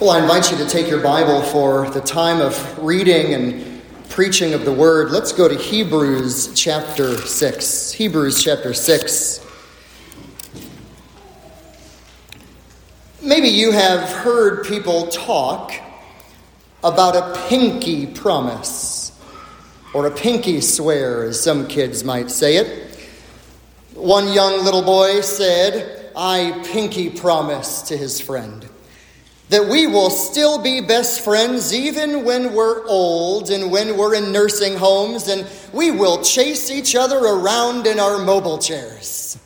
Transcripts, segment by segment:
Well, I invite you to take your Bible for the time of reading and preaching of the Word. Let's go to Hebrews chapter 6. Hebrews chapter 6. Maybe you have heard people talk about a pinky promise, or a pinky swear, as some kids might say it. One young little boy said, I pinky promise to his friend that we will still be best friends even when we're old and when we're in nursing homes and we will chase each other around in our mobile chairs.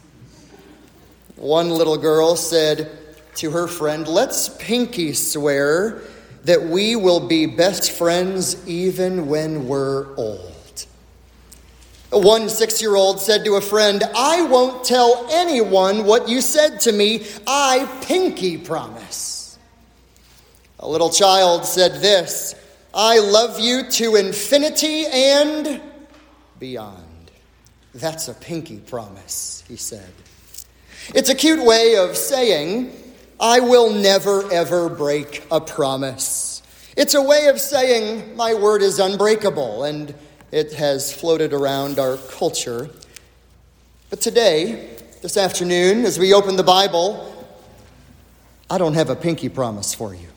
One little girl said to her friend, Let's pinky swear that we will be best friends even when we're old. One six year old said to a friend, I won't tell anyone what you said to me. I pinky promise. A little child said this I love you to infinity and beyond. That's a pinky promise, he said. It's a cute way of saying, I will never ever break a promise. It's a way of saying, my word is unbreakable, and it has floated around our culture. But today, this afternoon, as we open the Bible, I don't have a pinky promise for you.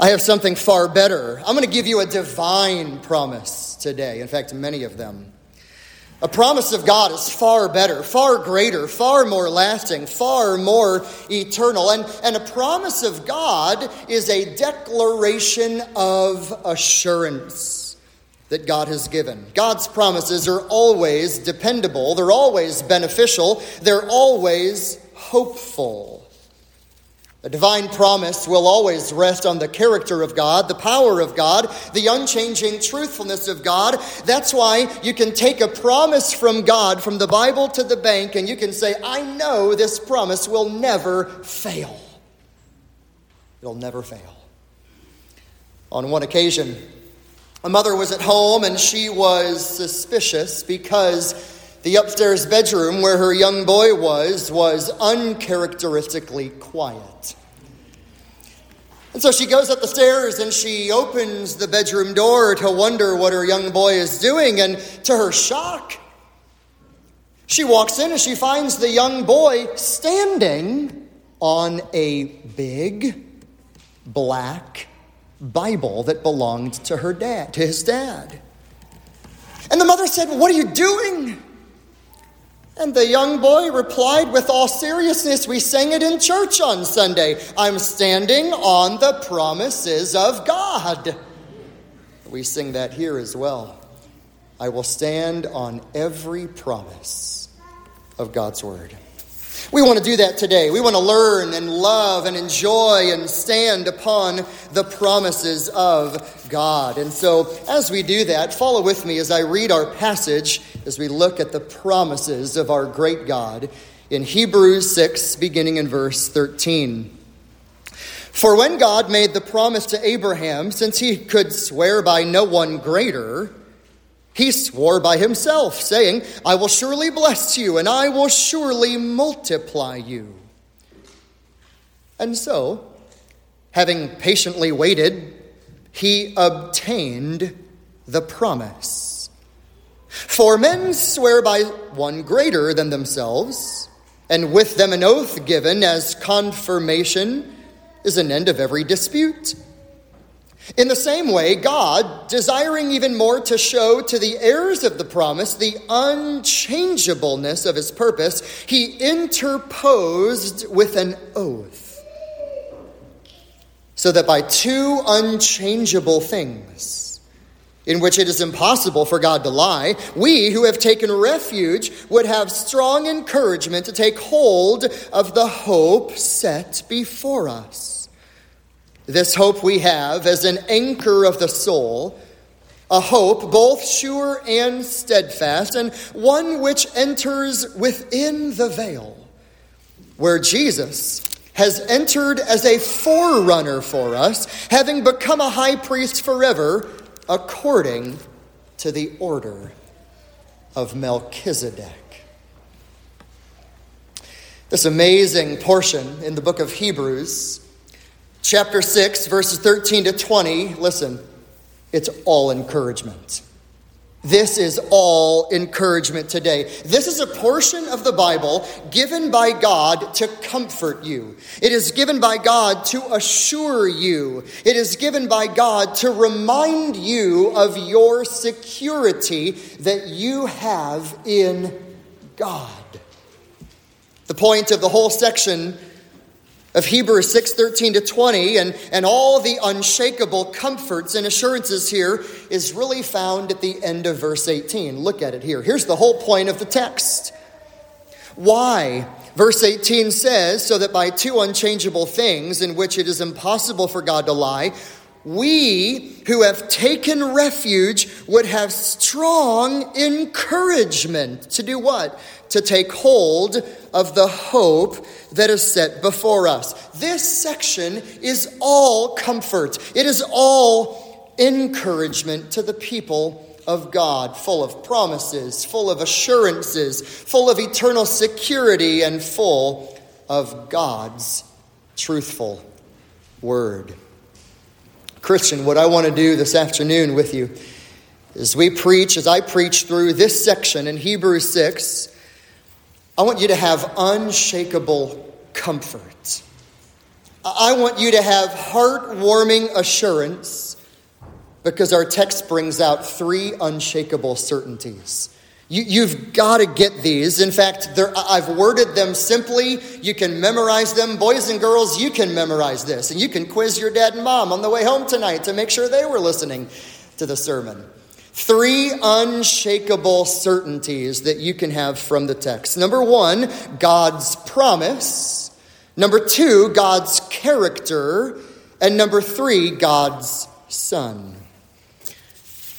I have something far better. I'm going to give you a divine promise today. In fact, many of them. A promise of God is far better, far greater, far more lasting, far more eternal. And, and a promise of God is a declaration of assurance that God has given. God's promises are always dependable, they're always beneficial, they're always hopeful. A divine promise will always rest on the character of God, the power of God, the unchanging truthfulness of God. That's why you can take a promise from God, from the Bible to the bank, and you can say, I know this promise will never fail. It'll never fail. On one occasion, a mother was at home and she was suspicious because the upstairs bedroom where her young boy was was uncharacteristically quiet. And so she goes up the stairs and she opens the bedroom door to wonder what her young boy is doing. And to her shock, she walks in and she finds the young boy standing on a big black Bible that belonged to her dad, to his dad. And the mother said, What are you doing? And the young boy replied with all seriousness, We sang it in church on Sunday. I'm standing on the promises of God. We sing that here as well. I will stand on every promise of God's word. We want to do that today. We want to learn and love and enjoy and stand upon the promises of God. And so, as we do that, follow with me as I read our passage, as we look at the promises of our great God in Hebrews 6, beginning in verse 13. For when God made the promise to Abraham, since he could swear by no one greater, he swore by himself, saying, I will surely bless you, and I will surely multiply you. And so, having patiently waited, he obtained the promise. For men swear by one greater than themselves, and with them an oath given as confirmation is an end of every dispute. In the same way, God, desiring even more to show to the heirs of the promise the unchangeableness of his purpose, he interposed with an oath. So that by two unchangeable things, in which it is impossible for God to lie, we who have taken refuge would have strong encouragement to take hold of the hope set before us. This hope we have as an anchor of the soul, a hope both sure and steadfast, and one which enters within the veil, where Jesus has entered as a forerunner for us, having become a high priest forever, according to the order of Melchizedek. This amazing portion in the book of Hebrews chapter 6, verses 13 to 20, listen, it's all encouragement. This is all encouragement today. This is a portion of the Bible given by God to comfort you. It is given by God to assure you. It is given by God to remind you of your security that you have in God. The point of the whole section of Hebrews 6 13 to 20 and, and all the unshakable comforts and assurances here is really found at the end of verse 18. Look at it here. Here's the whole point of the text. Why? Verse 18 says, So that by two unchangeable things in which it is impossible for God to lie, we who have taken refuge would have strong encouragement to do what? To take hold of the hope that is set before us. This section is all comfort, it is all encouragement to the people of God, full of promises, full of assurances, full of eternal security, and full of God's truthful word. Christian, what I want to do this afternoon with you as we preach, as I preach through this section in Hebrews 6, I want you to have unshakable comfort. I want you to have heartwarming assurance because our text brings out three unshakable certainties. You, have got to get these. In fact, I've worded them simply. You can memorize them. Boys and girls, you can memorize this. And you can quiz your dad and mom on the way home tonight to make sure they were listening to the sermon. Three unshakable certainties that you can have from the text. Number one, God's promise. Number two, God's character. And number three, God's Son.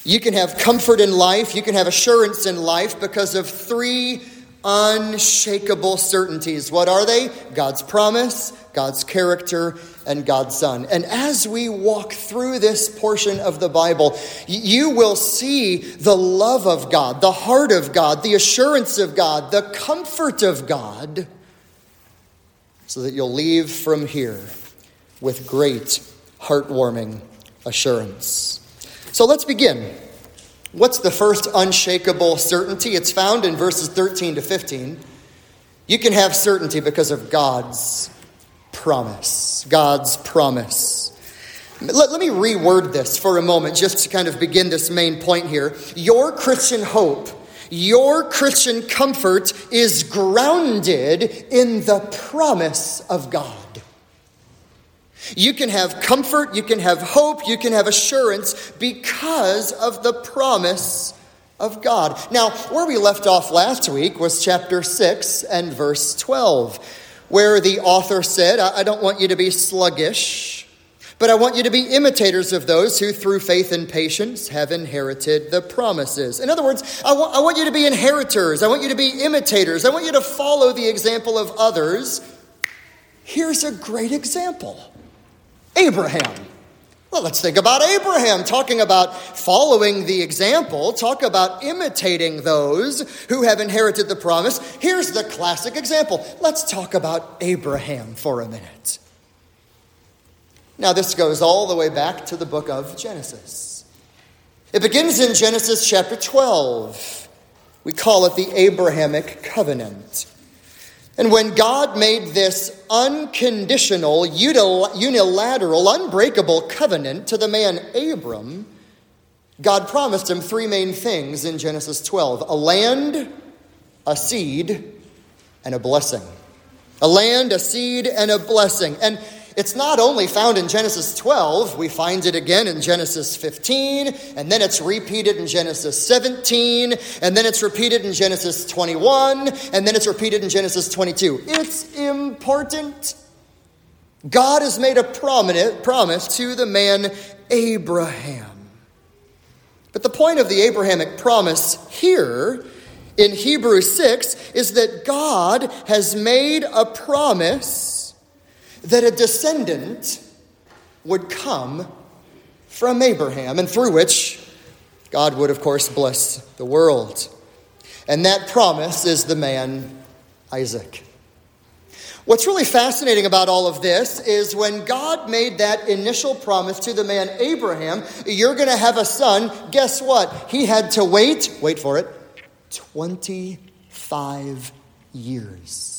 You can have comfort in life, you can have assurance in life because of three unshakable certainties. What are they? God's promise, God's character, and God's Son. And as we walk through this portion of the Bible, you will see the love of God, the heart of God, the assurance of God, the comfort of God, so that you'll leave from here with great heartwarming assurance. So let's begin. What's the first unshakable certainty? It's found in verses 13 to 15. You can have certainty because of God's promise. God's promise. Let, let me reword this for a moment just to kind of begin this main point here. Your Christian hope, your Christian comfort is grounded in the promise of God. You can have comfort, you can have hope, you can have assurance because of the promise of God. Now, where we left off last week was chapter 6 and verse 12, where the author said, I don't want you to be sluggish, but I want you to be imitators of those who, through faith and patience, have inherited the promises. In other words, I want, I want you to be inheritors, I want you to be imitators, I want you to follow the example of others. Here's a great example. Abraham. Well, let's think about Abraham, talking about following the example, talk about imitating those who have inherited the promise. Here's the classic example. Let's talk about Abraham for a minute. Now, this goes all the way back to the book of Genesis. It begins in Genesis chapter 12. We call it the Abrahamic covenant. And when God made this unconditional, unilateral, unbreakable covenant to the man Abram, God promised him three main things in Genesis 12 a land, a seed, and a blessing. A land, a seed, and a blessing. And it's not only found in Genesis 12, we find it again in Genesis 15, and then it's repeated in Genesis 17, and then it's repeated in Genesis 21, and then it's repeated in Genesis 22. It's important. God has made a prominent promise to the man Abraham. But the point of the Abrahamic promise here in Hebrews 6 is that God has made a promise that a descendant would come from Abraham, and through which God would, of course, bless the world. And that promise is the man Isaac. What's really fascinating about all of this is when God made that initial promise to the man Abraham, you're going to have a son, guess what? He had to wait, wait for it, 25 years.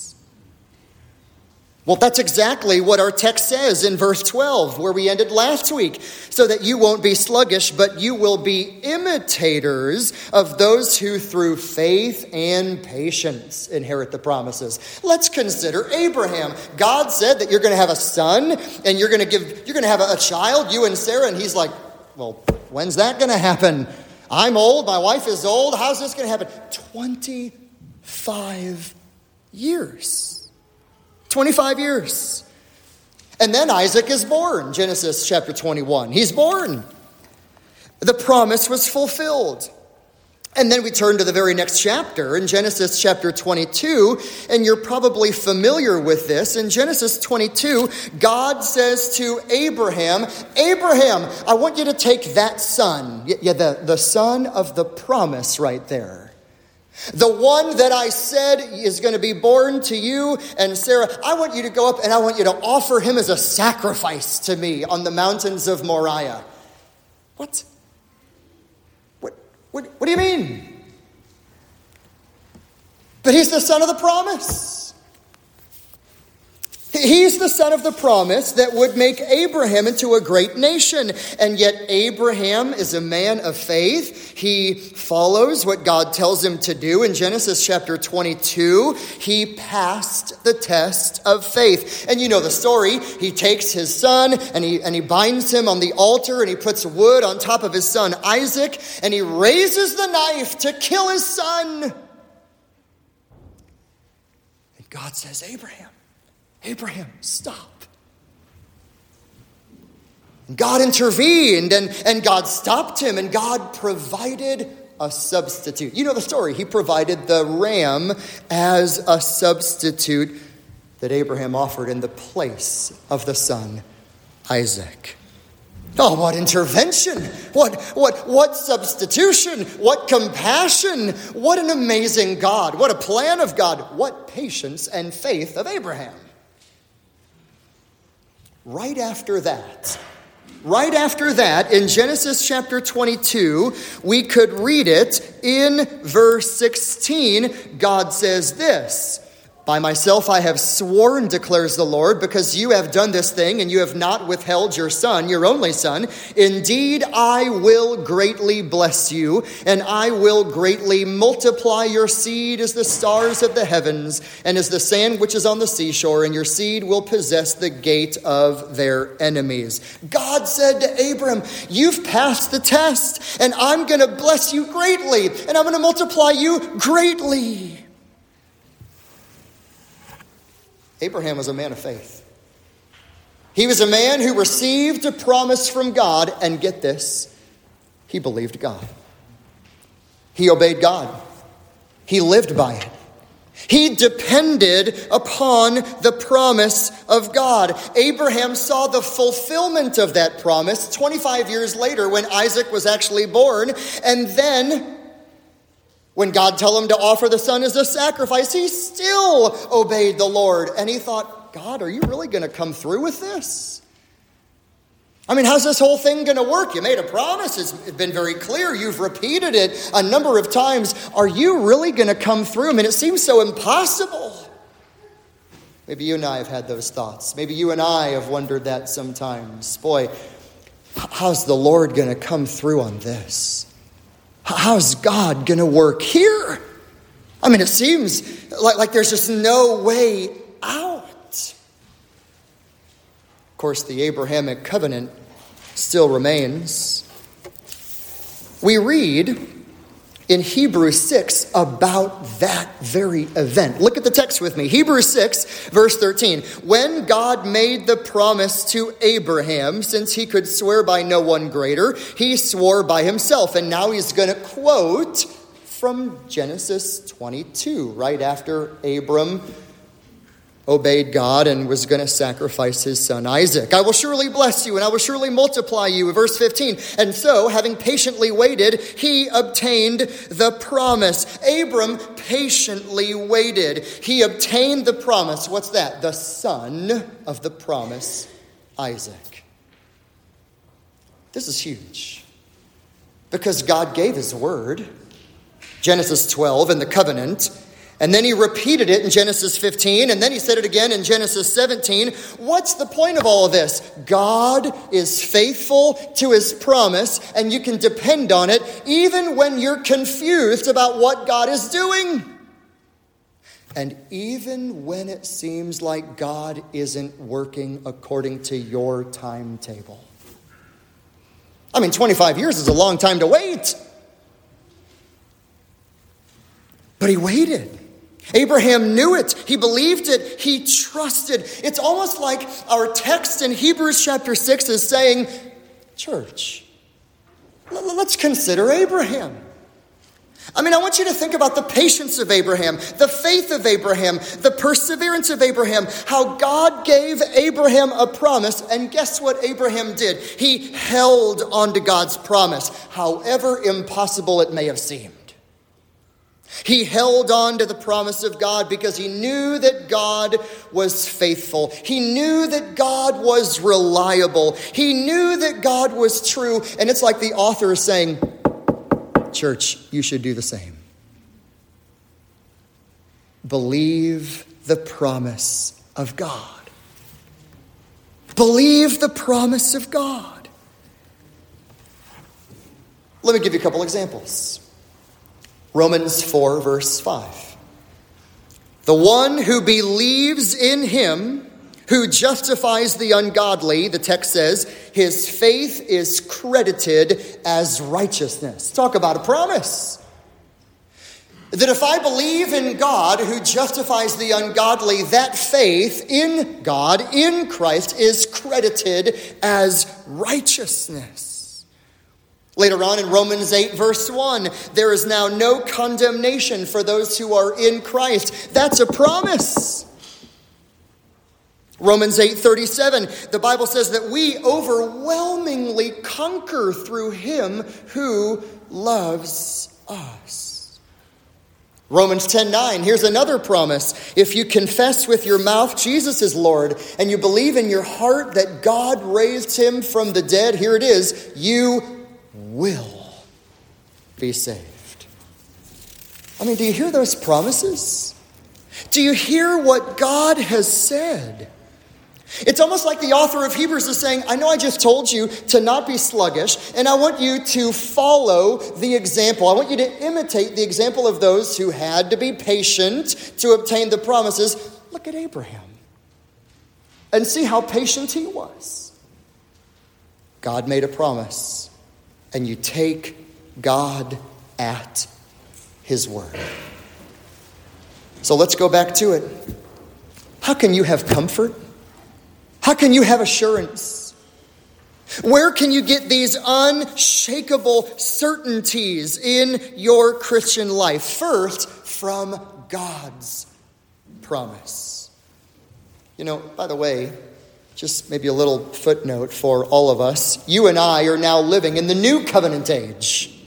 Well, that's exactly what our text says in verse 12, where we ended last week. So that you won't be sluggish, but you will be imitators of those who through faith and patience inherit the promises. Let's consider Abraham. God said that you're going to have a son and you're going to give, you're going to have a child, you and Sarah. And he's like, well, when's that going to happen? I'm old, my wife is old. How's this going to happen? 25 years. 25 years. And then Isaac is born, Genesis chapter 21. He's born. The promise was fulfilled. And then we turn to the very next chapter in Genesis chapter 22, and you're probably familiar with this. In Genesis 22, God says to Abraham, Abraham, I want you to take that son, yeah, the, the son of the promise right there. The one that I said is going to be born to you and Sarah, I want you to go up and I want you to offer him as a sacrifice to me on the mountains of Moriah. What? What, what, what do you mean? But he's the son of the promise. He's the son of the promise that would make Abraham into a great nation. And yet, Abraham is a man of faith. He follows what God tells him to do. In Genesis chapter 22, he passed the test of faith. And you know the story. He takes his son and he, and he binds him on the altar and he puts wood on top of his son Isaac and he raises the knife to kill his son. And God says, Abraham, Abraham, stop. God intervened and, and God stopped him, and God provided a substitute. You know the story. He provided the ram as a substitute that Abraham offered in the place of the son, Isaac. Oh, what intervention! What, what, what substitution! What compassion! What an amazing God! What a plan of God! What patience and faith of Abraham! Right after that, right after that, in Genesis chapter 22, we could read it in verse 16. God says this by myself I have sworn, declares the Lord, because you have done this thing and you have not withheld your son, your only son. Indeed, I will greatly bless you, and I will greatly multiply your seed as the stars of the heavens and as the sand which is on the seashore, and your seed will possess the gate of their enemies. God said to Abram, You've passed the test, and I'm going to bless you greatly, and I'm going to multiply you greatly. Abraham was a man of faith. He was a man who received a promise from God, and get this, he believed God. He obeyed God. He lived by it. He depended upon the promise of God. Abraham saw the fulfillment of that promise 25 years later when Isaac was actually born, and then when God told him to offer the son as a sacrifice, he still obeyed the Lord. And he thought, God, are you really going to come through with this? I mean, how's this whole thing going to work? You made a promise. It's been very clear. You've repeated it a number of times. Are you really going to come through? I mean, it seems so impossible. Maybe you and I have had those thoughts. Maybe you and I have wondered that sometimes. Boy, how's the Lord going to come through on this? How's God going to work here? I mean, it seems like, like there's just no way out. Of course, the Abrahamic covenant still remains. We read in Hebrews 6 about that very event. Look at the text with me. Hebrews 6, verse 13. When God made the promise to Abraham, since he could swear by no one greater, he swore by himself. And now he's going to quote from Genesis 22, right after Abram obeyed God and was going to sacrifice his son Isaac. I will surely bless you and I will surely multiply you. Verse 15. And so, having patiently waited, he obtained the promise. Abram patiently waited. He obtained the promise. What's that? The son of the promise, Isaac. This is huge because God gave his word. Genesis 12 in the covenant and then he repeated it in Genesis 15, and then he said it again in Genesis 17. What's the point of all of this? God is faithful to his promise, and you can depend on it even when you're confused about what God is doing. And even when it seems like God isn't working according to your timetable. I mean, 25 years is a long time to wait. But he waited. Abraham knew it. He believed it. He trusted. It's almost like our text in Hebrews chapter 6 is saying, Church, let's consider Abraham. I mean, I want you to think about the patience of Abraham, the faith of Abraham, the perseverance of Abraham, how God gave Abraham a promise, and guess what Abraham did? He held on to God's promise, however impossible it may have seemed. He held on to the promise of God because he knew that God was faithful. He knew that God was reliable. He knew that God was true. And it's like the author is saying, Church, you should do the same. Believe the promise of God. Believe the promise of God. Let me give you a couple examples. Romans 4, verse 5. The one who believes in him, who justifies the ungodly, the text says, his faith is credited as righteousness. Talk about a promise. That if I believe in God who justifies the ungodly, that faith in God, in Christ, is credited as righteousness. Later on in Romans 8, verse 1, there is now no condemnation for those who are in Christ. That's a promise. Romans 8 37, the Bible says that we overwhelmingly conquer through him who loves us. Romans 10 9, here's another promise. If you confess with your mouth Jesus is Lord and you believe in your heart that God raised him from the dead, here it is, you will be saved. I mean, do you hear those promises? Do you hear what God has said? It's almost like the author of Hebrews is saying, I know I just told you to not be sluggish, and I want you to follow the example. I want you to imitate the example of those who had to be patient to obtain the promises. Look at Abraham and see how patient he was. God made a promise and you take God at His word. So let's go back to it. How can you have comfort? How can you have assurance? Where can you get these unshakable certainties in your Christian life? First, from God's promise. You know, by the way, just maybe a little footnote for all of us. You and I are now living in the new covenant age.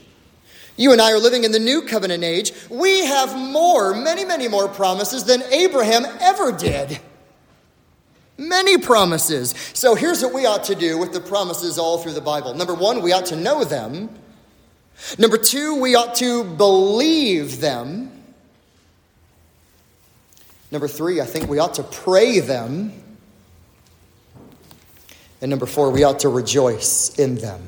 You and I are living in the new covenant age. We have more, many, many more promises than Abraham ever did. Many promises. So here's what we ought to do with the promises all through the Bible. Number one, we ought to know them. Number two, we ought to believe them. Number three, I think we ought to pray them. And number four, we ought to rejoice in them.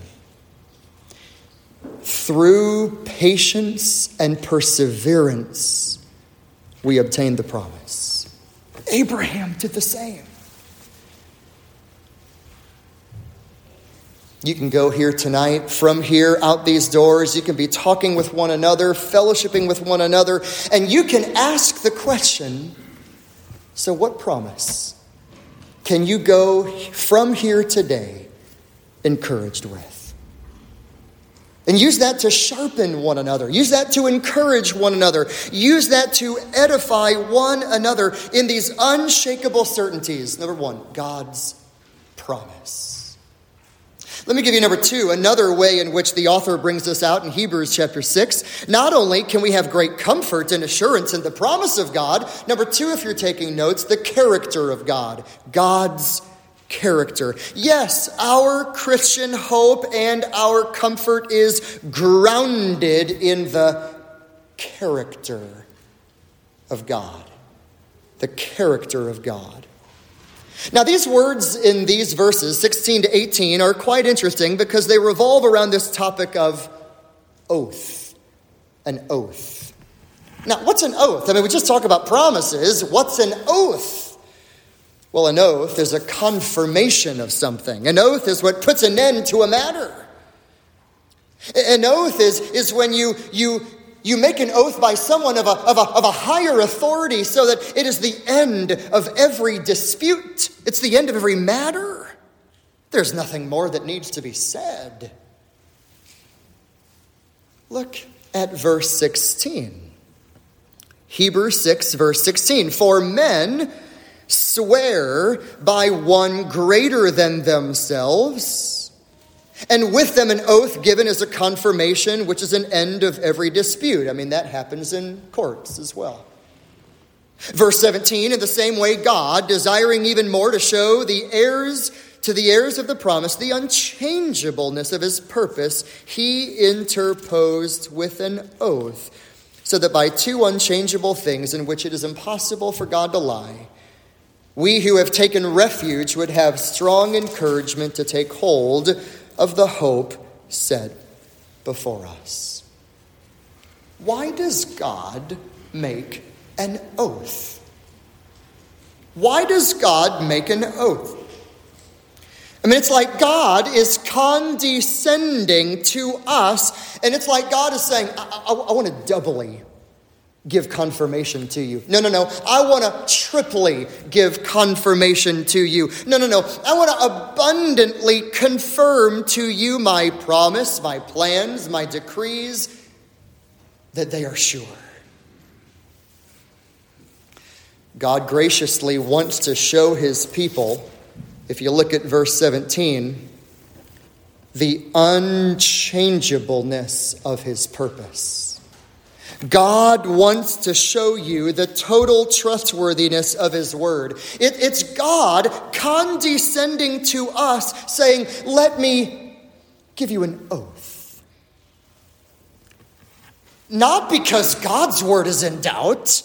Through patience and perseverance, we obtain the promise. Abraham did the same. You can go here tonight, from here, out these doors. You can be talking with one another, fellowshipping with one another, and you can ask the question so, what promise? Can you go from here today encouraged with? And use that to sharpen one another. Use that to encourage one another. Use that to edify one another in these unshakable certainties. Number one, God's promise. Let me give you number two, another way in which the author brings this out in Hebrews chapter 6. Not only can we have great comfort and assurance in the promise of God, number two, if you're taking notes, the character of God. God's character. Yes, our Christian hope and our comfort is grounded in the character of God. The character of God. Now, these words in these verses, 16 to 18, are quite interesting because they revolve around this topic of oath. An oath. Now, what's an oath? I mean, we just talk about promises. What's an oath? Well, an oath is a confirmation of something. An oath is what puts an end to a matter. An oath is, is when you, you, you make an oath by someone of a, of, a, of a higher authority so that it is the end of every dispute, it's the end of every matter. There's nothing more that needs to be said. Look at verse 16. Hebrews 6, verse 16. For men swear by one greater than themselves, and with them an oath given as a confirmation, which is an end of every dispute. I mean, that happens in courts as well. Verse 17, in the same way, God, desiring even more to show the heirs to the heirs of the promise the unchangeableness of his purpose, he interposed with an oath, so that by two unchangeable things in which it is impossible for God to lie, we who have taken refuge would have strong encouragement to take hold of the hope set before us. Why does God make an oath? Why does God make an oath? I mean, it's like God is condescending to us, and it's like God is saying, I, I, I want to doubly give confirmation to you. No, no, no. I want to triply give confirmation to you. No, no, no. I want to abundantly confirm to you my promise, my plans, my decrees, that they are sure. God graciously wants to show his people, if you look at verse 17, the unchangeableness of his purpose. God wants to show you the total trustworthiness of His Word. It, it's God condescending to us, saying, Let me give you an oath. Not because God's Word is in doubt,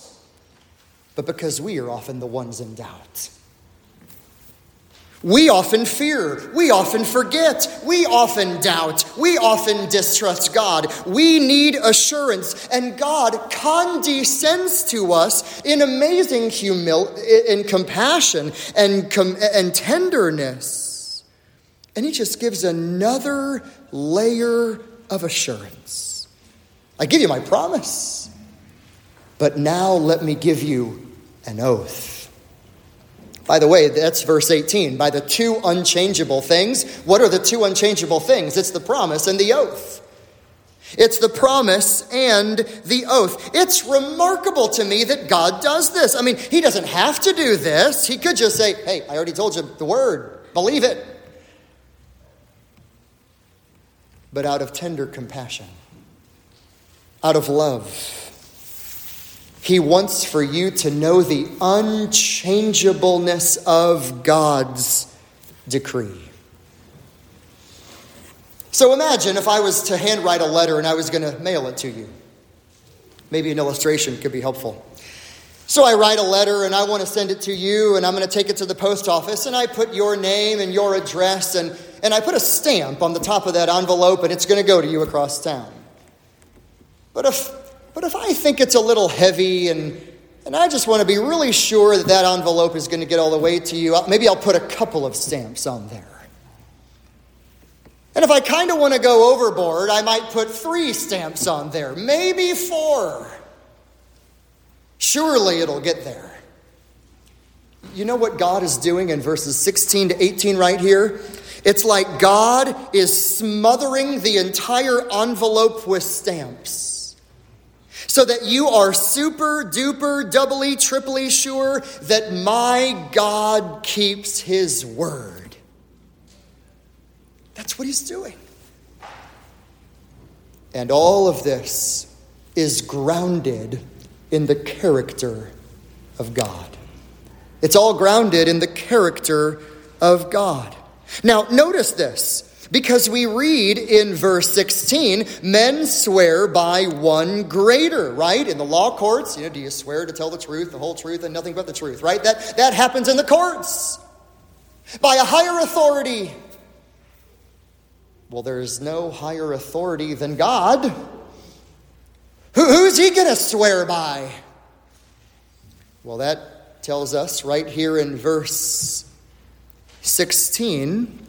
but because we are often the ones in doubt. We often fear. We often forget. We often doubt. We often distrust God. We need assurance. And God condescends to us in amazing humility, in compassion and, com- and tenderness. And He just gives another layer of assurance. I give you my promise, but now let me give you an oath. By the way, that's verse 18. By the two unchangeable things. What are the two unchangeable things? It's the promise and the oath. It's the promise and the oath. It's remarkable to me that God does this. I mean, He doesn't have to do this. He could just say, hey, I already told you the word, believe it. But out of tender compassion, out of love, he wants for you to know the unchangeableness of God's decree. So imagine if I was to handwrite a letter and I was going to mail it to you. Maybe an illustration could be helpful. So I write a letter and I want to send it to you, and I'm going to take it to the post office, and I put your name and your address, and, and I put a stamp on the top of that envelope, and it's going to go to you across town. But if but if I think it's a little heavy and, and I just want to be really sure that that envelope is going to get all the way to you, maybe I'll put a couple of stamps on there. And if I kind of want to go overboard, I might put three stamps on there, maybe four. Surely it'll get there. You know what God is doing in verses 16 to 18 right here? It's like God is smothering the entire envelope with stamps so that you are super duper, doubly, triply sure that my God keeps his word. That's what he's doing. And all of this is grounded in the character of God. It's all grounded in the character of God. Now, notice this. Because we read in verse 16, men swear by one greater, right? In the law courts, you know, do you swear to tell the truth, the whole truth, and nothing but the truth, right? That, that happens in the courts by a higher authority. Well, there's no higher authority than God. Who, who's he going to swear by? Well, that tells us right here in verse 16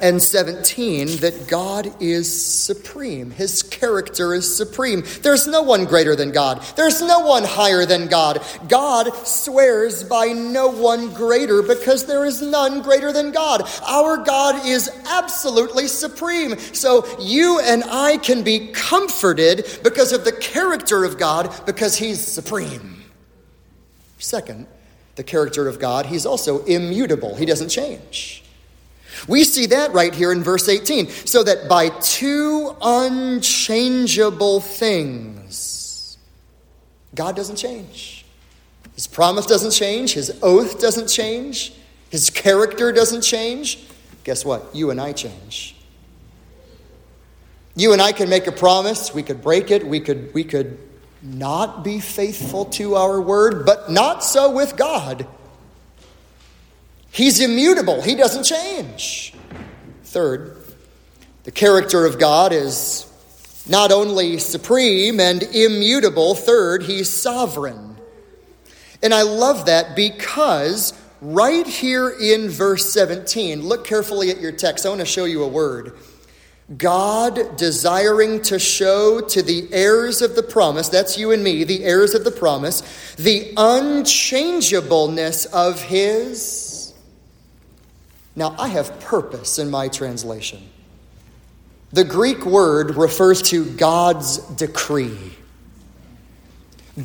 and 17 that God is supreme. His character is supreme. There's no one greater than God, there's no one higher than God. God swears by no one greater because there is none greater than God. Our God is absolutely supreme. So you and I can be comforted because of the character of God because He's supreme. Second, the character of God, He's also immutable, He doesn't change. We see that right here in verse 18. So that by two unchangeable things, God doesn't change. His promise doesn't change. His oath doesn't change. His character doesn't change. Guess what? You and I change. You and I can make a promise. We could break it. We could, we could not be faithful to our word, but not so with God. He's immutable, He doesn't change. Third, the character of God is not only supreme and immutable, third, He's sovereign. And I love that because right here in verse 17, look carefully at your text. I want to show you a word. God desiring to show to the heirs of the promise, that's you and me, the heirs of the promise, the unchangeableness of His now, I have purpose in my translation. The Greek word refers to God's decree.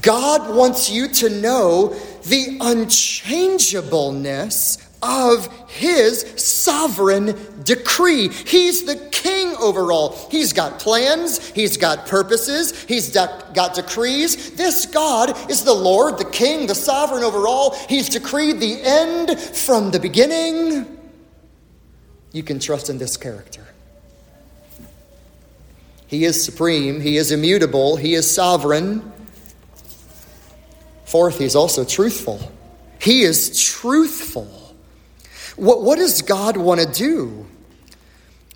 God wants you to know the unchangeableness of his sovereign decree. He's the king over all. He's got plans, he's got purposes, he's got decrees. This God is the Lord, the king, the sovereign over all. He's decreed the end from the beginning you can trust in this character. He is supreme, He is immutable, He is sovereign. Fourth, He's also truthful. He is truthful. What, what does God want to do?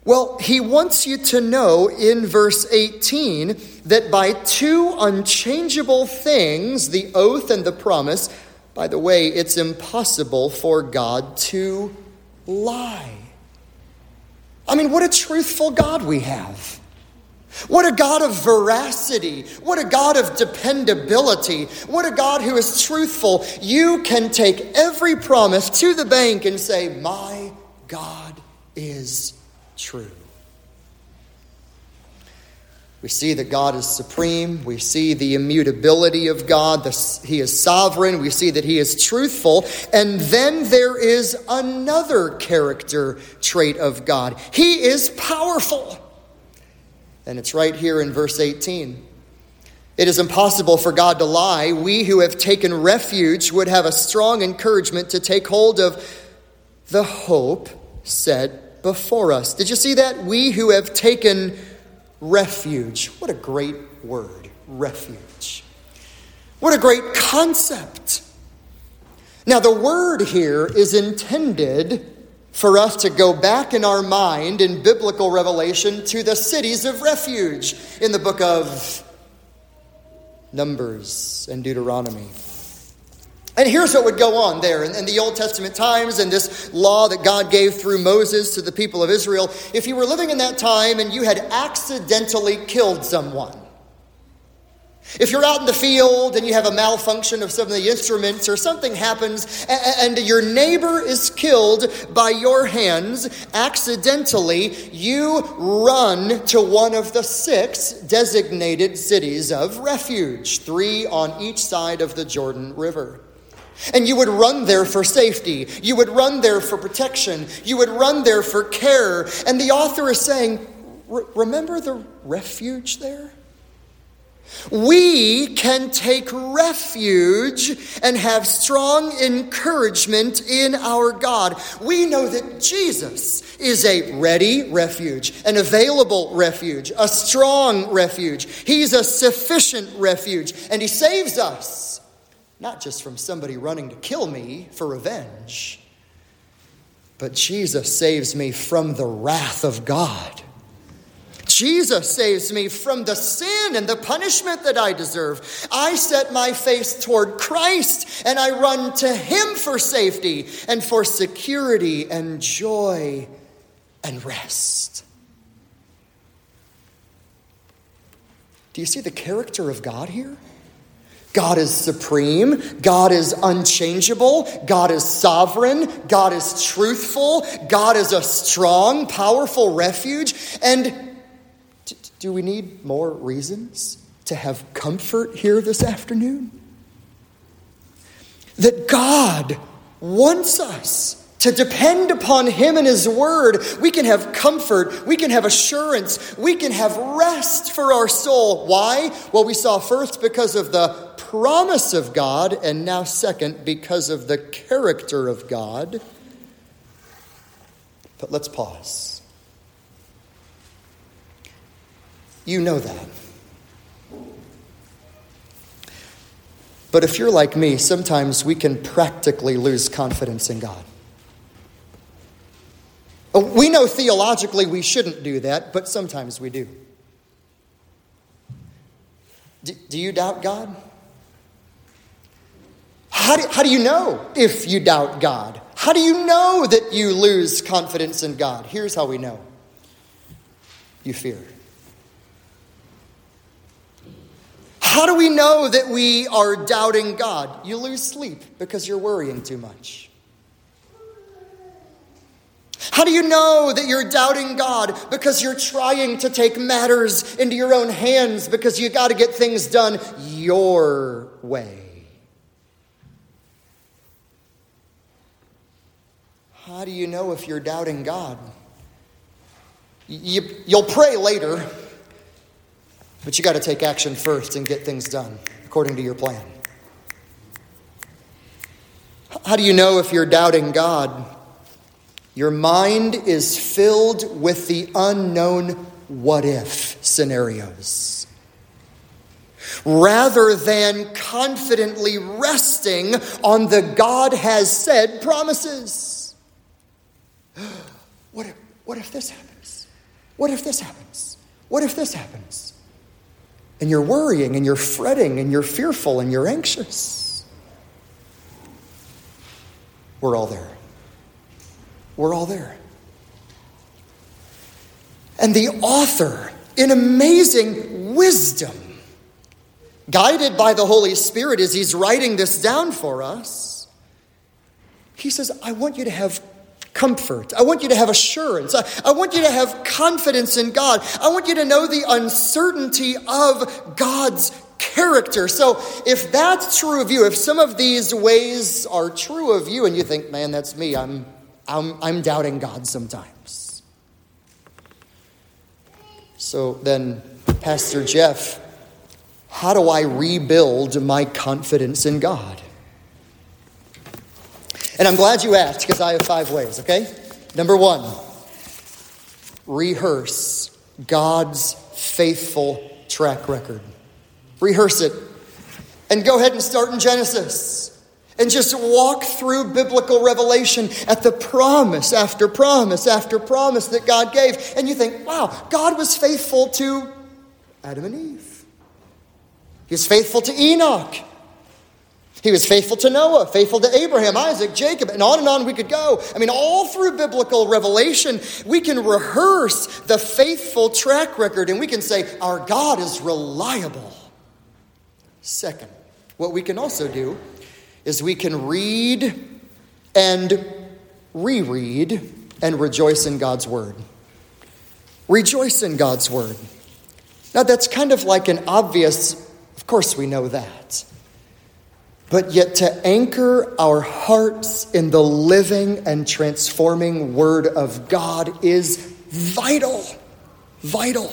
Well, He wants you to know in verse 18 that by two unchangeable things, the oath and the promise, by the way, it's impossible for God to lie. I mean, what a truthful God we have. What a God of veracity. What a God of dependability. What a God who is truthful. You can take every promise to the bank and say, My God is true. We see that God is supreme. We see the immutability of God. He is sovereign. We see that He is truthful. And then there is another character trait of God He is powerful. And it's right here in verse 18. It is impossible for God to lie. We who have taken refuge would have a strong encouragement to take hold of the hope set before us. Did you see that? We who have taken refuge. What a great word, refuge. What a great concept. Now, the word here is intended for us to go back in our mind in biblical revelation to the cities of refuge in the book of Numbers and Deuteronomy. And here's what would go on there in, in, the Old Testament times and this law that God gave through Moses to the people of Israel. If you were living in that time and you had accidentally killed someone, If you're out in the field and you have a malfunction of some of the instruments or something happens and your neighbor is killed by your hands accidentally, you run to one of the six designated cities of refuge, three on each side of the Jordan River. And you would run there for safety. You would run there for protection. You would run there for care. And the author is saying, Remember the refuge there? We can take refuge and have strong encouragement in our God. We know that Jesus is a ready refuge, an available refuge, a strong refuge. He's a sufficient refuge, and He saves us, not just from somebody running to kill me for revenge, but Jesus saves me from the wrath of God. Jesus saves me from the sin and the punishment that I deserve. I set my face toward Christ and I run to Him for safety and for security and joy and rest. Do you see the character of God here? God is supreme. God is unchangeable. God is sovereign. God is truthful. God is a strong, powerful refuge. And do we need more reasons to have comfort here this afternoon? That God wants us to depend upon Him and His Word. We can have comfort, we can have assurance, we can have rest for our soul. Why? Well, we saw first because of the promise of God, and now second because of the character of God. But let's pause. You know that. But if you're like me, sometimes we can practically lose confidence in God. Oh, we know theologically we shouldn't do that, but sometimes we do. Do, do you doubt God? How do, how do you know if you doubt God? How do you know that you lose confidence in God? Here's how we know you fear. How do we know that we are doubting God? You lose sleep because you're worrying too much. How do you know that you're doubting God? Because you're trying to take matters into your own hands because you got to get things done your way. How do you know if you're doubting God? You, will pray later but you got to take action first and get things done according to your plan. How do you know if you're doubting God? Your mind is filled with the unknown what if scenarios. Rather than confidently resting on the God has said promises. What if, what if this happens? What if this happens? What if this happens? and you're worrying and you're fretting and you're fearful and you're anxious. We're all there. We're all there. And the author, in amazing wisdom, guided by the Holy Spirit as he's writing this down for us, he says, I want you to have comfort. I want you to have assurance. I, I, want you to have confidence in God. I want you to know the uncertainty of God's character. So, if that's true of you, if some of these ways are true of you, and you think, man, that's me, I'm, I'm, I'm doubting God sometimes. So then, Pastor Jeff, how do I rebuild my confidence in God? And I'm glad you asked because I have five ways, okay? Number one, rehearse God's faithful track record. Rehearse it. And go ahead and start in Genesis. And just walk through biblical revelation at the promise after promise after promise that God gave. And you think, wow, God was faithful to Adam and Eve. He was faithful to Enoch. He was faithful to Noah, faithful to Abraham, Isaac, Jacob, and on and on we could go. I mean, all through biblical revelation, we can rehearse the faithful track record and we can say, Our God is reliable. Second, what we can also do is we can read and reread and rejoice in God's Word. Rejoice in God's Word. Now, that's kind of like an obvious, of course, we know that. But yet, to anchor our hearts in the living and transforming Word of God is vital. Vital.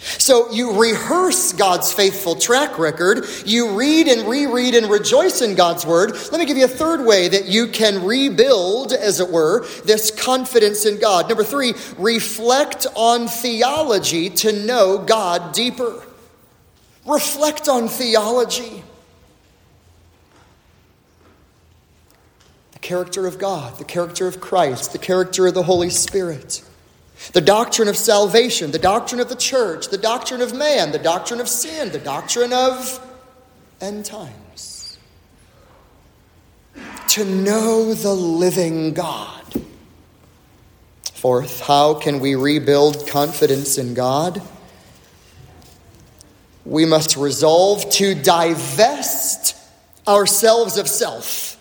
So you rehearse God's faithful track record. You read and reread and rejoice in God's word. Let me give you a third way that you can rebuild, as it were, this confidence in God. Number three, reflect on theology to know God deeper. Reflect on theology. The character of God, the character of Christ, the character of the Holy Spirit. The doctrine of salvation, the doctrine of the church, the doctrine of man, the doctrine of sin, the doctrine of end times. To know the living God. Fourth, how can we rebuild confidence in God? We must resolve to divest ourselves of self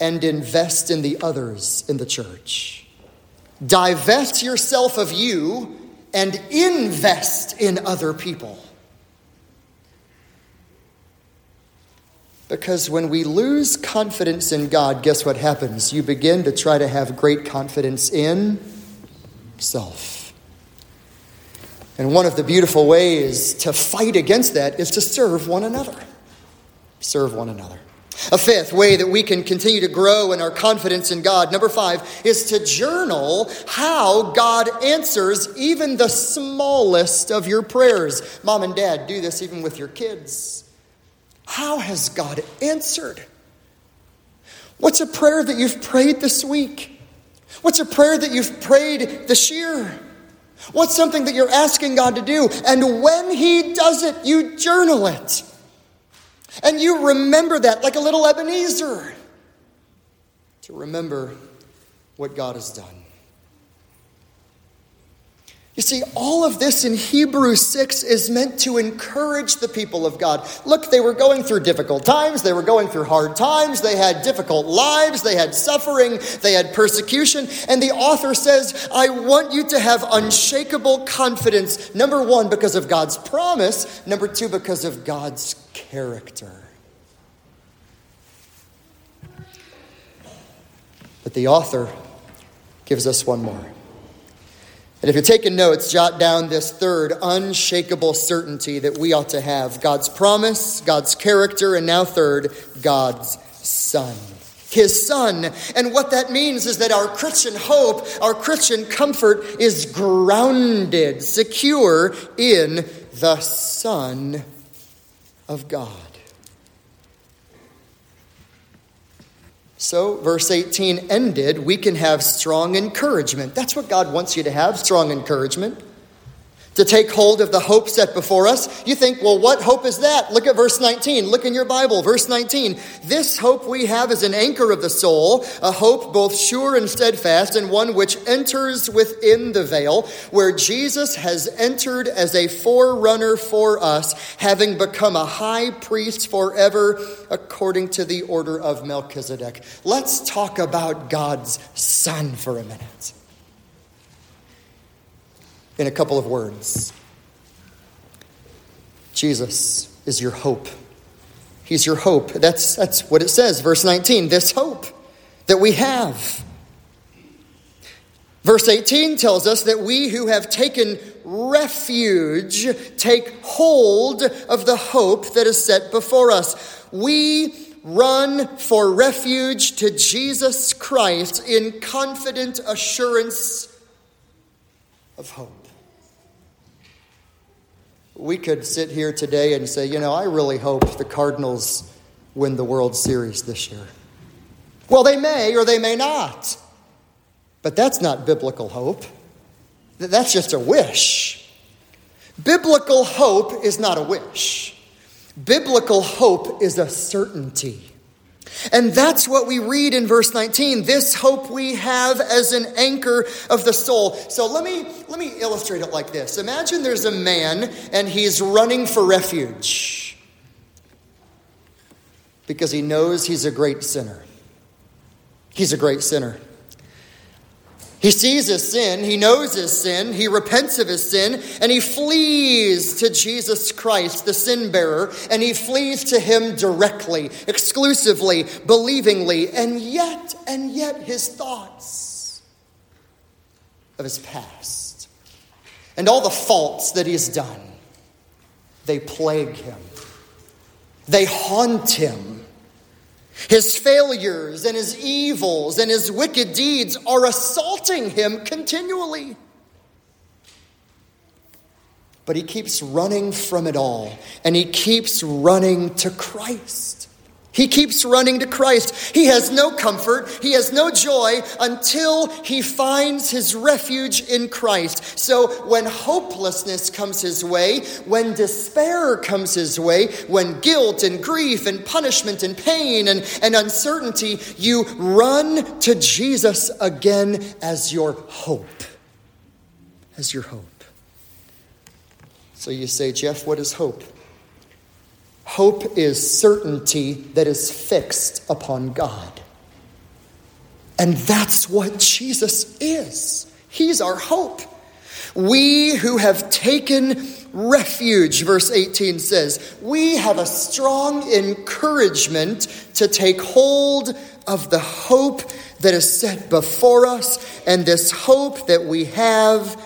and invest in the others in the church. Divest yourself of you and invest in other people. Because when we lose confidence in God, guess what happens? You begin to try to have great confidence in self. And one of the beautiful ways to fight against that is to serve one another. Serve one another. A fifth way that we can continue to grow in our confidence in God, number five, is to journal how God answers even the smallest of your prayers. Mom and dad, do this even with your kids. How has God answered? What's a prayer that you've prayed this week? What's a prayer that you've prayed this year? What's something that you're asking God to do? And when He does it, you journal it. And you remember that like a little Ebenezer to remember what God has done. You see, all of this in Hebrews 6 is meant to encourage the people of God. Look, they were going through difficult times, they were going through hard times, they had difficult lives, they had suffering, they had persecution. And the author says, I want you to have unshakable confidence. Number one, because of God's promise, number two, because of God's character. But the author gives us one more. And if you're taking notes, jot down this third unshakable certainty that we ought to have God's promise, God's character, and now, third, God's Son. His Son. And what that means is that our Christian hope, our Christian comfort is grounded, secure in the Son of God. So, verse 18 ended, we can have strong encouragement. That's what God wants you to have strong encouragement to take hold of the hope set before us. You think, well, what hope is that? Look at verse 19. Look in your Bible, verse 19. This hope we have is an anchor of the soul, a hope both sure and steadfast, and one which enters within the veil, where Jesus has entered as a forerunner for us, having become a high priest forever according to the order of Melchizedek. Let's talk about God's Son for a minute in a couple of words Jesus is your hope. He's your hope. That's, that's what it says, verse 19. This hope that we have. Verse 18 tells us that we who have taken refuge take hold of the hope that is set before us. We run for refuge to Jesus Christ in confident assurance of hope we could sit here today and say, you know, I really hope the Cardinals win the World Series this year. Well, they may or they may not. But that's not biblical hope. That's just a wish. Biblical hope is not a wish. Biblical hope is a certainty. And that's what we read in verse 19. This hope we have as an anchor of the soul. So let me let me illustrate it like this. Imagine there's a man and he's running for refuge because he knows he's a great sinner. He's a great sinner. He sees his sin, he knows his sin, he repents of his sin, and he flees to Jesus Christ, the sin bearer, and he flees to him directly, exclusively, believingly, and yet, and yet his thoughts of his past and all the faults that he's done, they plague him, they haunt him. His failures and his evils and his wicked deeds are assaulting him continually. But he keeps running from it all, and he keeps running to Christ. He keeps running to Christ. He has no comfort, he has no joy until he finds his refuge in Christ. So when hopelessness comes his way, when despair comes his way, when guilt and grief and punishment and pain and, and uncertainty, you run to Jesus again as your hope. As your hope. So you say, Jeff, what is hope? Hope is certainty that is fixed upon God. And that's what Jesus is. He's our hope. We who have taken refuge, verse 18 says, we have a strong encouragement to take hold of the hope that is set before us. And this hope that we have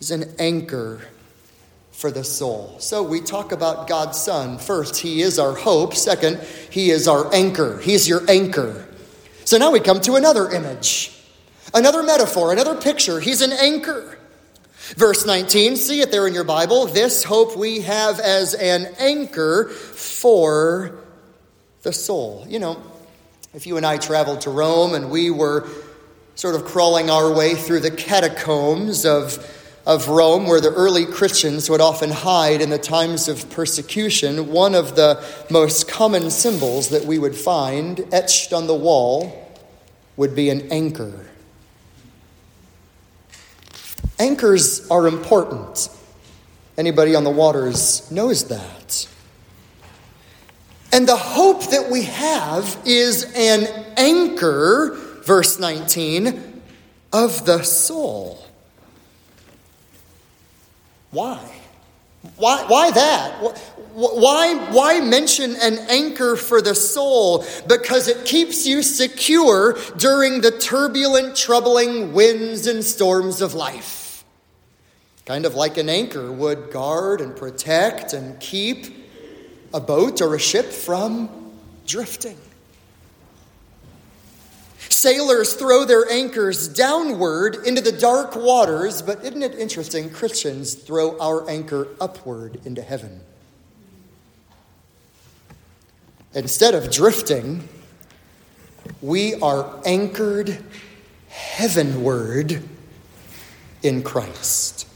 is an anchor for the soul. So we talk about God's Son. First, He is our hope. Second, He is our anchor. He's your anchor. So now we come to another image, another metaphor, another picture. He's an anchor. Verse 19, see it there in your Bible. This hope we have as an anchor for the soul. You know, if you and I traveled to Rome and we were sort of crawling our way through the catacombs of of Rome, where the early Christians would often hide in the times of persecution, one of the most common symbols that we would find etched on the wall would be an anchor. Anchors are important. Anybody on the waters knows that. And the hope that we have is an anchor, verse 19, of the soul. Why? Why, why that? Why, why mention an anchor for the soul? Because it keeps you secure during the turbulent, troubling winds and storms of life. Kind of like an anchor would guard and protect and keep a boat or a ship from drifting. Sailors throw their anchors downward into the dark waters, but isn't it interesting? Christians throw our anchor upward into heaven. Instead of drifting, we are anchored heavenward in Christ.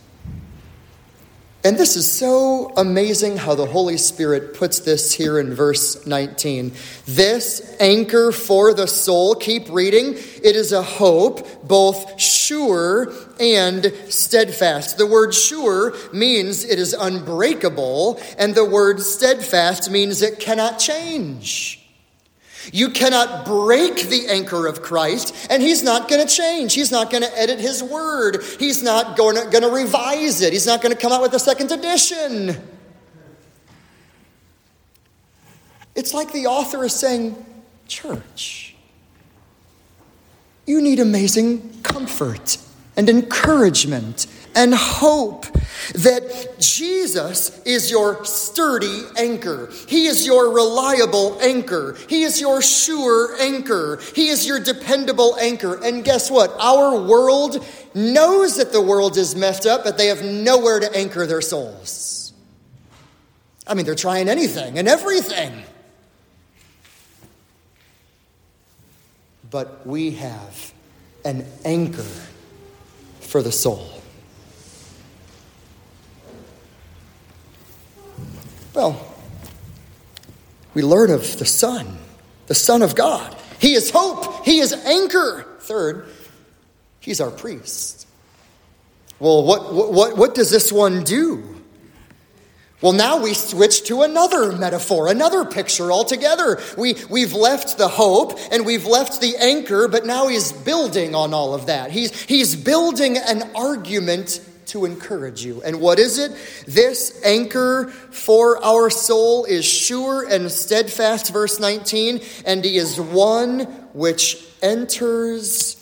And this is so amazing how the Holy Spirit puts this here in verse 19. This anchor for the soul, keep reading, it is a hope, both sure and steadfast. The word sure means it is unbreakable, and the word steadfast means it cannot change. You cannot break the anchor of Christ, and He's not going to change. He's not going to edit His word. He's not going to, revise it. He's not going to come out with a second edition. It's like the author is saying, Church, you need amazing comfort and encouragement and hope that Jesus is your sturdy anchor. He is your reliable anchor. He is your sure anchor. He is your dependable anchor. And guess what? Our world knows that the world is messed up, but they have nowhere to anchor their souls. I mean, they're trying anything and everything. But we have an anchor for the soul. Well, we learn of the Son. the Son of God. He is hope, He is anchor. Third, He's our priest. Well, what, what, what does this one do? Well, now we switch to another metaphor, another picture altogether. We, we've left the hope and we've left the anchor, but now he's building on all of that. He's, he's building an argument to encourage you. And what is it? This anchor for our soul is sure and steadfast, verse 19, and he is one which enters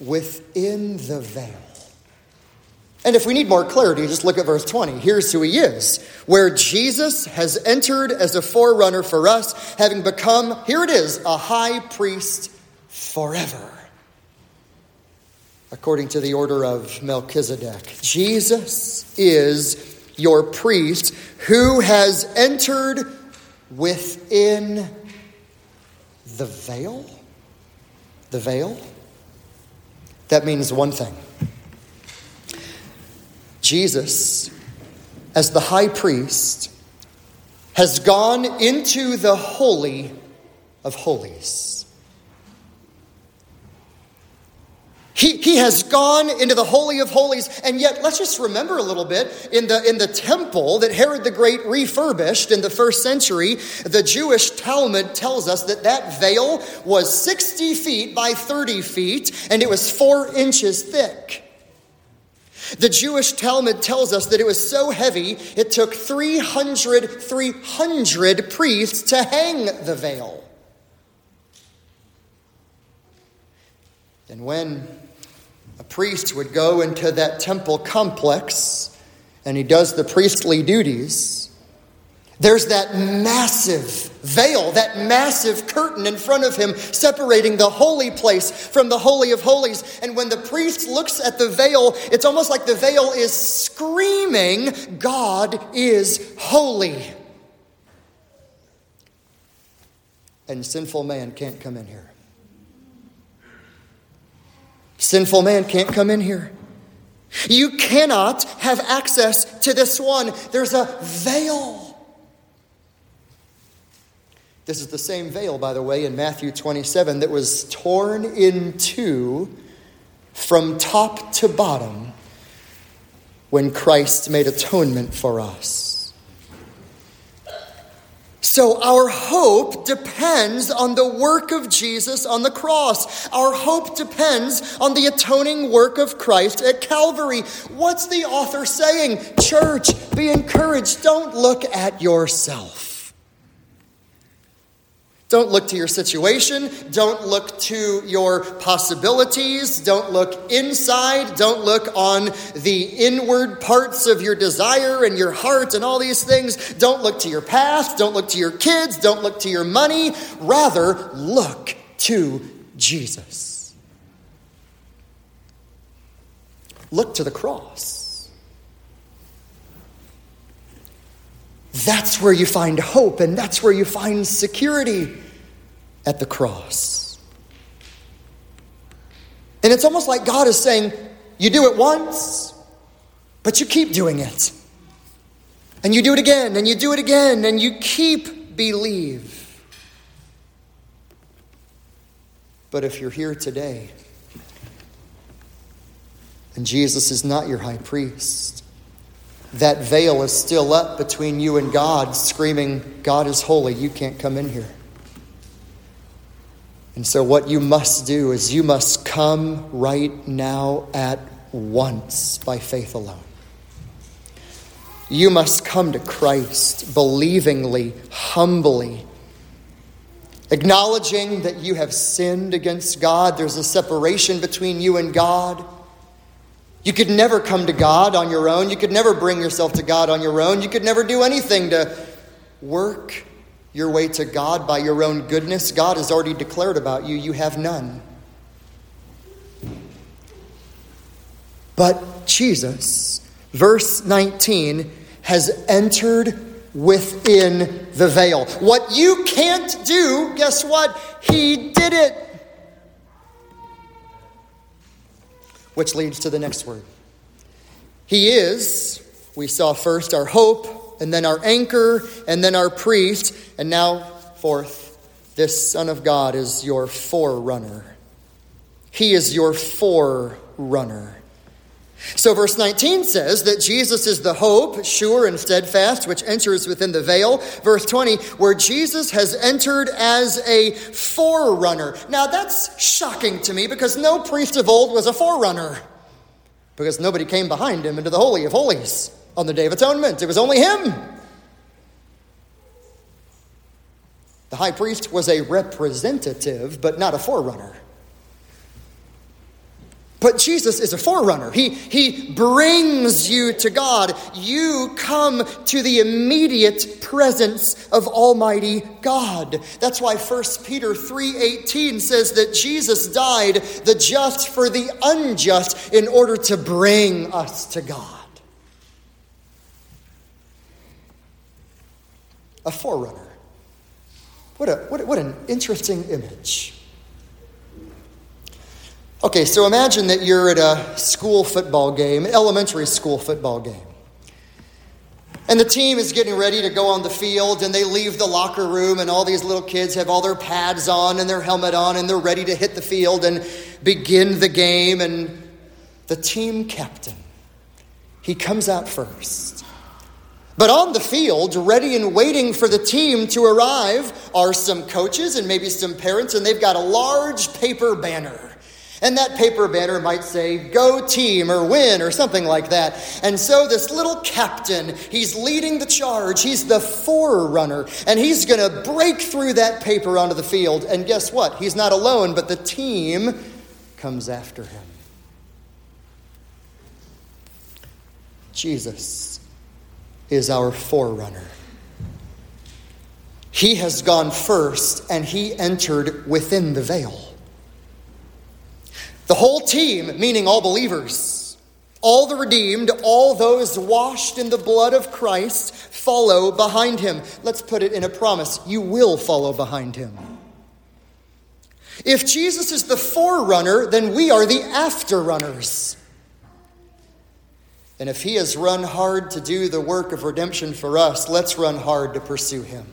within the veil. And if we need more clarity, just look at verse 20. Here's who he is. Where Jesus has entered as a forerunner for us, having become, here it is, a high priest forever. According to the order of Melchizedek, Jesus is your priest who has entered within the veil. The veil? That means one thing Jesus, as the high priest, has gone into the Holy of Holies. He, he has gone into the Holy of Holies, and yet let's just remember a little bit in the, in the temple that Herod the Great refurbished in the first century, the Jewish Talmud tells us that that veil was 60 feet by 30 feet, and it was four inches thick. The Jewish Talmud tells us that it was so heavy it took 300, 300 priests to hang the veil. And when a priest would go into that temple complex and he does the priestly duties, there's that massive veil, that massive curtain in front of him separating the holy place from the Holy of Holies. And when the priest looks at the veil, it's almost like the veil is screaming, God is holy. And sinful man can't come in here. Sinful man can't come in here. You cannot have access to this one. There's a veil. This is the same veil, by the way, in Matthew 27 that was torn in two from top to bottom when Christ made atonement for us. So, our hope depends on the work of Jesus on the cross. Our hope depends on the atoning work of Christ at Calvary. What's the author saying? Church, be encouraged. Don't look at yourself. Don't look to your situation. Don't look to your possibilities. Don't look inside. Don't look on the inward parts of your desire and your heart and all these things. Don't look to your past. Don't look to your kids. Don't look to your money. Rather, look to Jesus. Look to the cross. That's where you find hope and that's where you find security at the cross. And it's almost like God is saying, You do it once, but you keep doing it. And you do it again, and you do it again, and you keep believe. But if you're here today and Jesus is not your high priest, that veil is still up between you and God, screaming, God is holy, you can't come in here. And so, what you must do is you must come right now at once by faith alone. You must come to Christ believingly, humbly, acknowledging that you have sinned against God. There's a separation between you and God. You could never come to God on your own. You could never bring yourself to God on your own. You could never do anything to work your way to God by your own goodness, God has already declared about you, you have none. But Jesus, verse 19, has entered within the veil. What you can't do, guess what? He did it. Which leads to the next word. He is, we saw first, our hope and then our anchor, and then our priest, and now, fourth, This Son of God is your forerunner. He is your forerunner. So, verse 19 says that Jesus is the hope, sure and steadfast, which enters within the veil. Verse 20, where Jesus has entered as a forerunner. Now, that's shocking to me because no priest of old was a forerunner, because nobody came behind him into the Holy of Holies on the Day of Atonement. It was only him. The high priest was a representative, but not a forerunner. But Jesus is a forerunner. He, he brings you to God. You come to the immediate presence of Almighty God. That's why 1 Peter 3:18 says that Jesus died the just for the unjust in order to bring us to God. A forerunner. What, a, what, what an interesting image. Okay, so imagine that you're at a school football game, elementary school football game. And the team is getting ready to go on the field, and they leave the locker room, and all these little kids have all their pads on and their helmet on, and they're ready to hit the field and begin the game. And the team captain, he comes out first. But on the field, ready and waiting for the team to arrive, are some coaches and maybe some parents, and they've got a large paper banner. And that paper banner might say, Go team or win or something like that. And so this little captain, he's leading the charge. He's the forerunner. And he's going to break through that paper onto the field. And guess what? He's not alone, but the team comes after him. Jesus is our forerunner. He has gone first and he entered within the veil. The whole team, meaning all believers, all the redeemed, all those washed in the blood of Christ, follow behind him. Let's put it in a promise you will follow behind him. If Jesus is the forerunner, then we are the afterrunners. And if he has run hard to do the work of redemption for us, let's run hard to pursue him.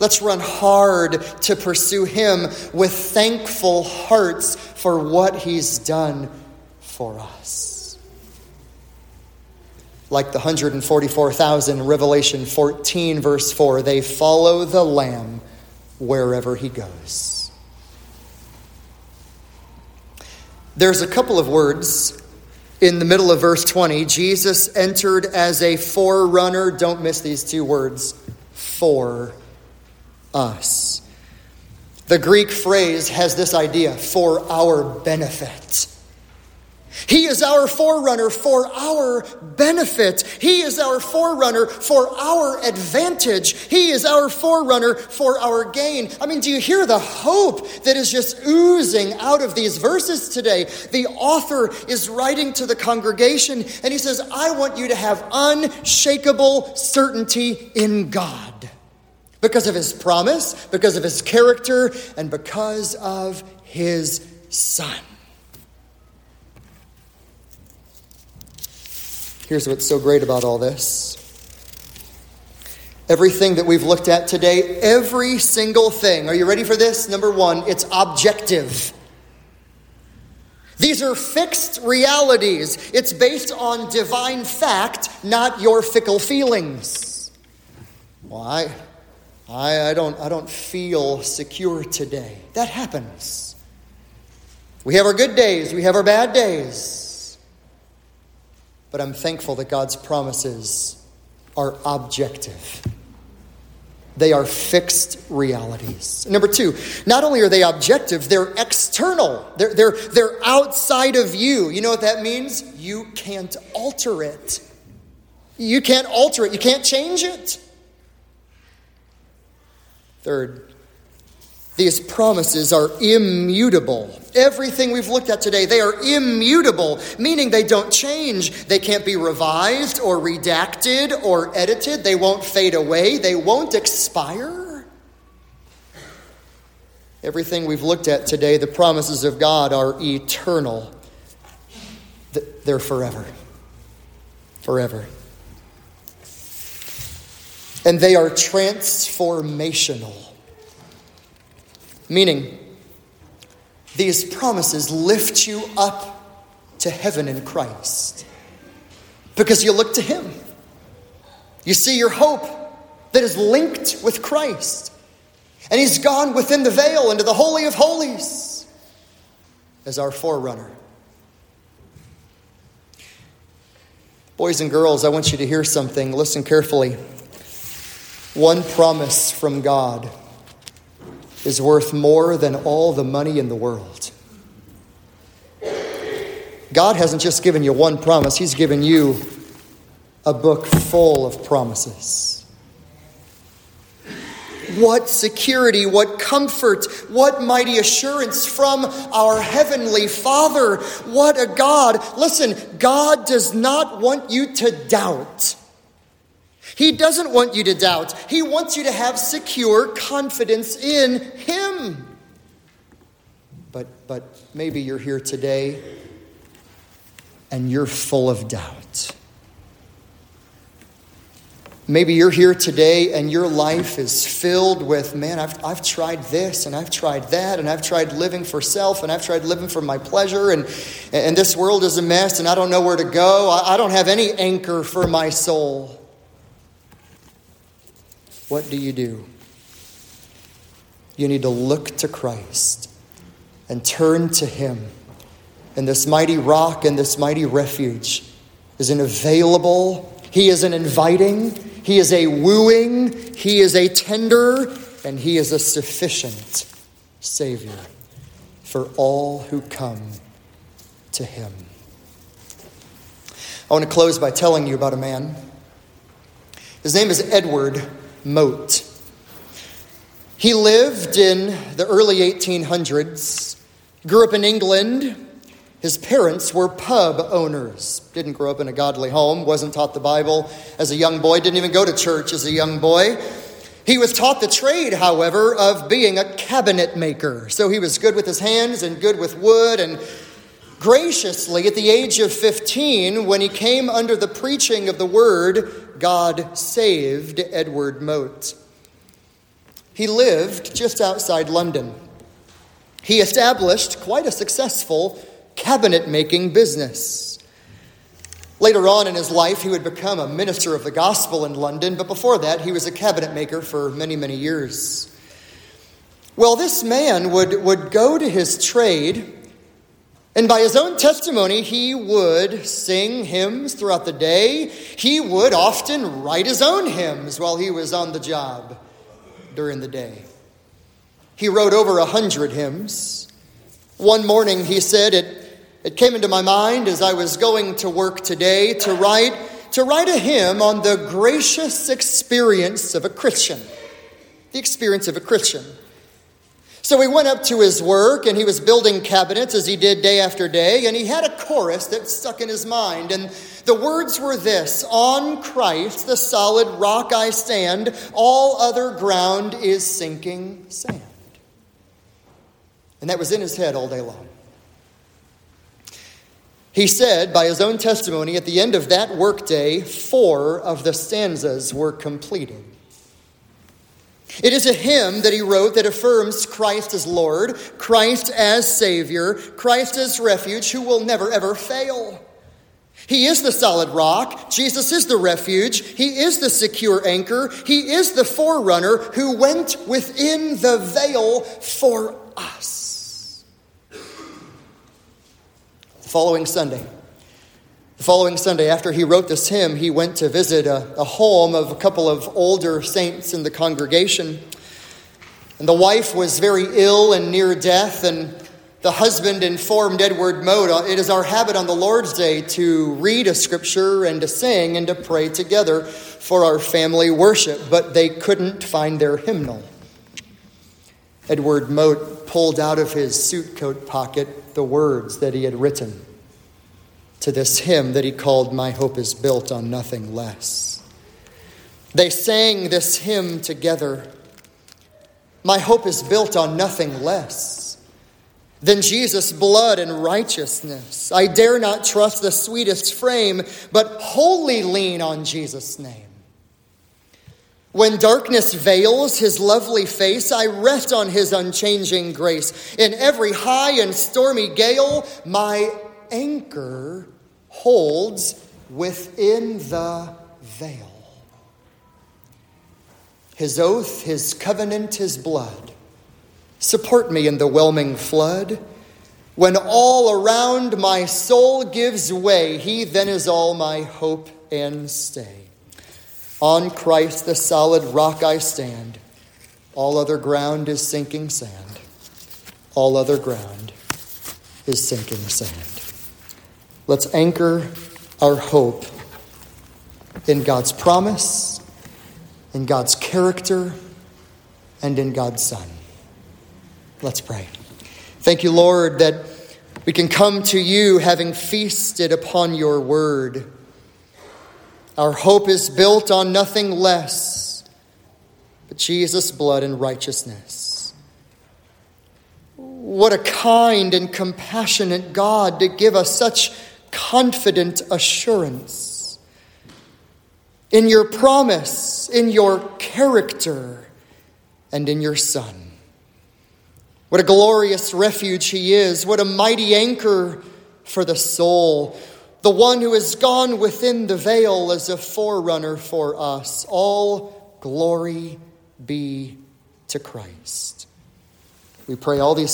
Let's run hard to pursue Him with thankful hearts for what He's done for us. Like the 144,000, Revelation 14, verse 4, they follow the Lamb wherever He goes. There's a couple of words in the middle of verse 20. Jesus entered as a forerunner. Don't miss these two words. For us. The Greek phrase has this idea for our benefit. He is our forerunner for our benefit. He is our forerunner for our advantage. He is our forerunner for our gain. I mean, do you hear the hope that is just oozing out of these verses today? The author is writing to the congregation and he says, I want you to have unshakable certainty in God because of his promise, because of his character, and because of his son. Here's what's so great about all this. Everything that we've looked at today, every single thing. Are you ready for this? Number one, it's objective. These are fixed realities. It's based on divine fact, not your fickle feelings. Why? I, I, don't, I don't feel secure today. That happens. We have our good days, we have our bad days. But I'm thankful that God's promises are objective. They are fixed realities. Number two, not only are they objective, they're external. They're, they're, they're outside of you. You know what that means? You can't alter it. You can't alter it. You can't change it. Third, these promises are immutable. Everything we've looked at today, they are immutable, meaning they don't change. They can't be revised or redacted or edited. They won't fade away. They won't expire. Everything we've looked at today, the promises of God are eternal. They're forever. Forever and they are transformational. Meaning, these promises lift you up to heaven in Christ because you look to Him. You see your hope that is linked with Christ. And He's gone within the veil into the Holy of Holies as our forerunner. Boys and girls, I want you to hear something. Listen carefully. One promise from God is worth more than all the money in the world. God hasn't just given you one promise, He's given you a book full of promises. What security, what comfort, what mighty assurance from our Heavenly Father. What a God. Listen, God does not want you to doubt. He doesn't want you to doubt. He wants you to have secure confidence in Him. But, but maybe you're here today and you're full of doubt. Maybe you're here today and your life is filled with, man, I've, I've tried this and I've tried that and I've tried living for self and I've tried living for my pleasure and, and this world is a mess and I don't know where to go. I, I don't have any anchor for my soul. What do you do? You need to look to Christ and turn to Him. And this mighty rock and this mighty refuge is an available, He is an inviting, he is a wooing, He is a tender, and He is a sufficient Savior for all who come to Him. I want to close by telling you about a man. His name is Edward Mote. He lived in the early 1800s, grew up in England, his parents were pub owners. Didn't grow up in a godly home, wasn't taught the Bible as a young boy, didn't even go to church as a young boy. He was taught the trade, however, of being a cabinet maker. So he was good with his hands and good with wood. And graciously, at the age of 15, when he came under the preaching of the word, God saved Edward Mote. He lived just outside London. He established quite a successful cabinet making business. Later on in his life, he would become a minister of the gospel in London, but before that, he was a cabinet maker for many, many years. Well, this man would, would go to his trade, and by his own testimony, he would sing hymns throughout the day. He would often write his own hymns while he was on the job during the day. He wrote over a hundred hymns. One morning, he said, it, it came into my mind as I was going to work today to write, to write a hymn on the gracious experience of a Christian. The experience of a Christian. So he went up to his work and he was building cabinets as he did day after day, and he had a chorus that stuck in his mind. And the words were this On Christ, the solid rock I stand, all other ground is sinking sand. And that was in his head all day long. He said, by his own testimony, at the end of that workday, four of the stanzas were completed. It is a hymn that he wrote that affirms Christ as Lord, Christ as Savior, Christ as refuge, who will never ever fail. He is the solid rock. Jesus is the refuge. He is the secure anchor. He is the forerunner who went within the veil for us. following Sunday. The following Sunday, after he wrote this hymn, he went to visit a, a home of a couple of older saints in the congregation. And the wife was very ill and near death, and the husband informed Edward Mote, it is our habit on the Lord's Day to read a scripture and to sing and to pray together for our family worship, but they couldn't find their hymnal. Edward Mote pulled out of his suit coat pocket the words that he had written to this hymn that he called My Hope is Built on Nothing Less. They sang this hymn together. My hope is built on nothing less than Jesus' blood and righteousness. I dare not trust the sweetest frame, but wholly lean on Jesus' name. When darkness veils his lovely face, I rest on his unchanging grace. In every high and stormy gale, my anchor holds within the veil. His oath, his covenant, his blood support me in the whelming flood. When all around my soul gives way, he then is all my hope and stay. On Christ, the solid rock, I stand. All other ground is sinking sand. All other ground is sinking sand. Let's anchor our hope in God's promise, in God's character, and in God's Son. Let's pray. Thank you, Lord, that we can come to you having feasted upon your word. Our hope is built on nothing less but Jesus' blood and righteousness. What a kind and compassionate God to give us such confident assurance in your promise, in your character, and in your Son. What a glorious refuge he is. What a mighty anchor for the soul the one who has gone within the veil as a forerunner for us. All glory be to Christ. We pray all these